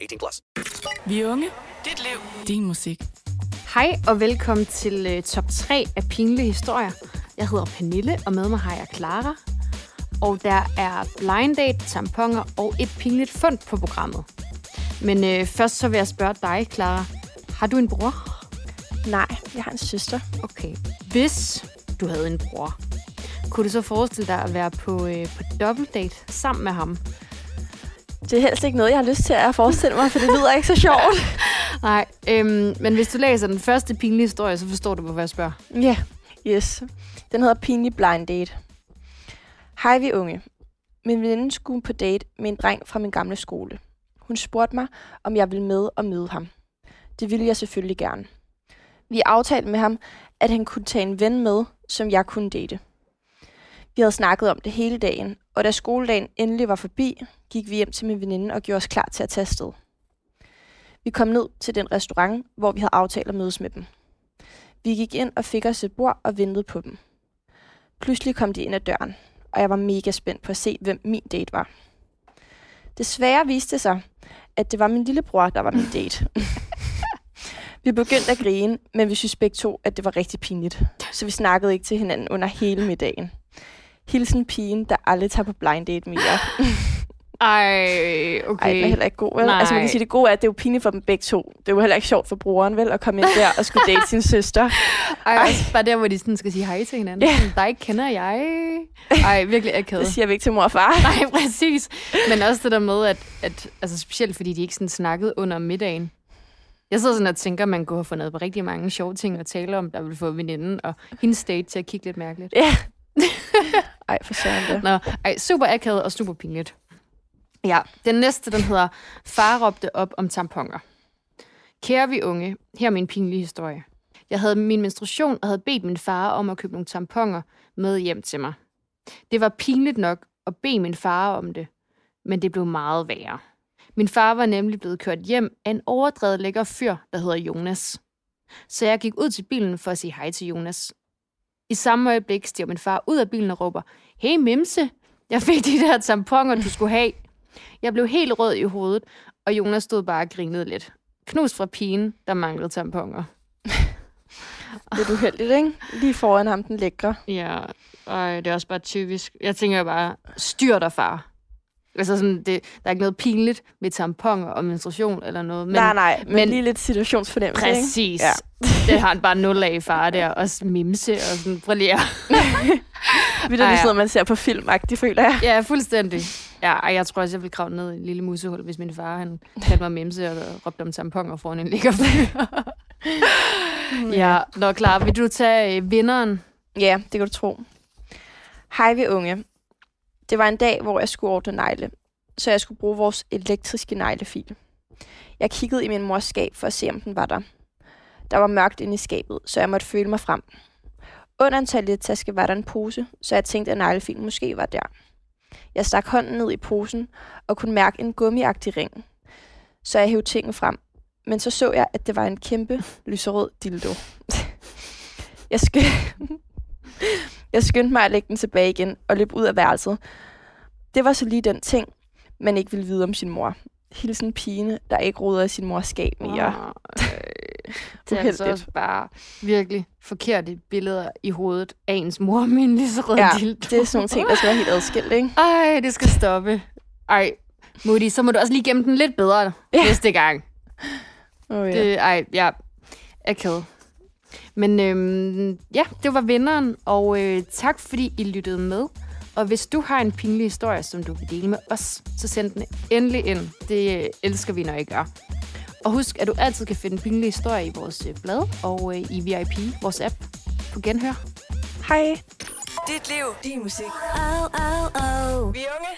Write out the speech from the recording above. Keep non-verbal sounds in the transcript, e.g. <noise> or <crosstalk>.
18 plus. Vi er unge. Dit liv. Din musik. Hej og velkommen til uh, top 3 af pinlige historier. Jeg hedder Pernille, og med mig har jeg Clara. Og der er blind date, tamponer og et pinligt fund på programmet. Men uh, først så vil jeg spørge dig, Clara. Har du en bror? Nej, jeg har en søster. Okay. Hvis du havde en bror, kunne du så forestille dig at være på, uh, på dobbeltdate sammen med ham? Det er helst ikke noget, jeg har lyst til at forestille mig, for det lyder ikke så sjovt. <laughs> Nej, øhm, men hvis du læser den første pinlige historie, så forstår du, hvorfor jeg spørger. Ja, yeah. yes. Den hedder Pinlig Blind Date. Hej, vi unge. Min veninde skulle på date med en dreng fra min gamle skole. Hun spurgte mig, om jeg ville med og møde ham. Det ville jeg selvfølgelig gerne. Vi aftalte med ham, at han kunne tage en ven med, som jeg kunne date. Vi havde snakket om det hele dagen, og da skoledagen endelig var forbi, gik vi hjem til min veninde og gjorde os klar til at tage afsted. Vi kom ned til den restaurant, hvor vi havde aftalt at mødes med dem. Vi gik ind og fik os et bord og ventede på dem. Pludselig kom de ind ad døren, og jeg var mega spændt på at se, hvem min date var. Desværre viste sig, at det var min lillebror, der var min date. <laughs> vi begyndte at grine, men vi synes begge to, at det var rigtig pinligt. Så vi snakkede ikke til hinanden under hele middagen. Hilsen pigen, der aldrig tager på blind date mere. <laughs> Ej, okay. Ej, det er heller ikke god, vel? Nej. Altså man kan sige, det gode er, at det er jo pinligt for dem begge to. Det er jo heller ikke sjovt for brugeren, vel? At komme ind der og skulle date sin søster. Ej, også bare der, hvor de sådan skal sige hej til hinanden. Ja. Sådan, Dig kender jeg. Ej, virkelig akavet. Det siger vi ikke til mor og far. Nej, præcis. Men også det der med, at, at altså specielt fordi de ikke sådan snakkede under middagen. Jeg sidder sådan og tænker, at man kunne have fundet på rigtig mange sjove ting at tale om, der ville få veninden og hendes date til at kigge lidt mærkeligt. Ja. Ej, for søren det. Nå, ej, super akavet og super pinligt. Ja, den næste, den hedder Far råbte op om tamponer. Kære vi unge, her er min pinlige historie. Jeg havde min menstruation og havde bedt min far om at købe nogle tamponer med hjem til mig. Det var pinligt nok at bede min far om det, men det blev meget værre. Min far var nemlig blevet kørt hjem af en overdrevet lækker fyr, der hedder Jonas. Så jeg gik ud til bilen for at sige hej til Jonas. I samme øjeblik stiger min far ud af bilen og råber, Hey Mimse, jeg fik de der tamponer, du skulle have. Jeg blev helt rød i hovedet, og Jonas stod bare og grinede lidt. Knus fra pigen, der manglede tamponer. <laughs> Lidt uheldigt, ikke? Lige foran ham, den lækre. Ja, og det er også bare typisk. Jeg tænker bare, styr dig, far. Altså sådan, det, der er ikke noget pinligt med tamponer og menstruation eller noget. Men, nej, nej, men, men- lige lidt situationsfornemmelse, ikke? Præcis. Ja. Ja. Det har han bare nul af, far der. Også mimse og sådan brillere. Ved du, det er sådan man ser på film føler jeg. Ja, fuldstændig. Ja, ej, jeg tror også, jeg ville kravle ned i en lille musehul, hvis min far han kaldte mig mimse og råbte om tamponer foran en ligger <laughs> Ja, nå klar. Vil du tage øh, vinderen? Ja, det kan du tro. Hej, vi unge. Det var en dag, hvor jeg skulle ordne negle, så jeg skulle bruge vores elektriske neglefil. Jeg kiggede i min mors skab for at se, om den var der. Der var mørkt inde i skabet, så jeg måtte føle mig frem. Under en toilettaske var der en pose, så jeg tænkte, at neglefilen måske var der. Jeg stak hånden ned i posen og kunne mærke en gummiagtig ring. Så jeg hævde tingen frem. Men så så jeg, at det var en kæmpe lyserød dildo. <laughs> jeg, sky- jeg skyndte mig at lægge den tilbage igen og løb ud af værelset. Det var så lige den ting, man ikke ville vide om sin mor. Hilsen pigene, der ikke roder i sin mors skab mere. Øh, <laughs> det er altså også bare virkelig forkerte billeder i hovedet af ens mor med en lige så rød Ja, dildo. det er sådan nogle ting, der skal være helt adskilt, ikke? Ej, det skal stoppe. Ej, Moody, så må du også lige gemme den lidt bedre Ja. næste gang. Oh, ja. Det, ej, ja, akavet. Men øhm, ja, det var vinderen, og øh, tak fordi I lyttede med. Og hvis du har en pinlig historie, som du vil dele med os, så send den endelig ind. Det øh, elsker vi, når I gør. Og husk, at du altid kan finde pinlige historier i vores øh, blad og øh, i VIP, vores app. På genhør. Hej. Dit liv, din musik. Oh, oh, oh. Vi unge.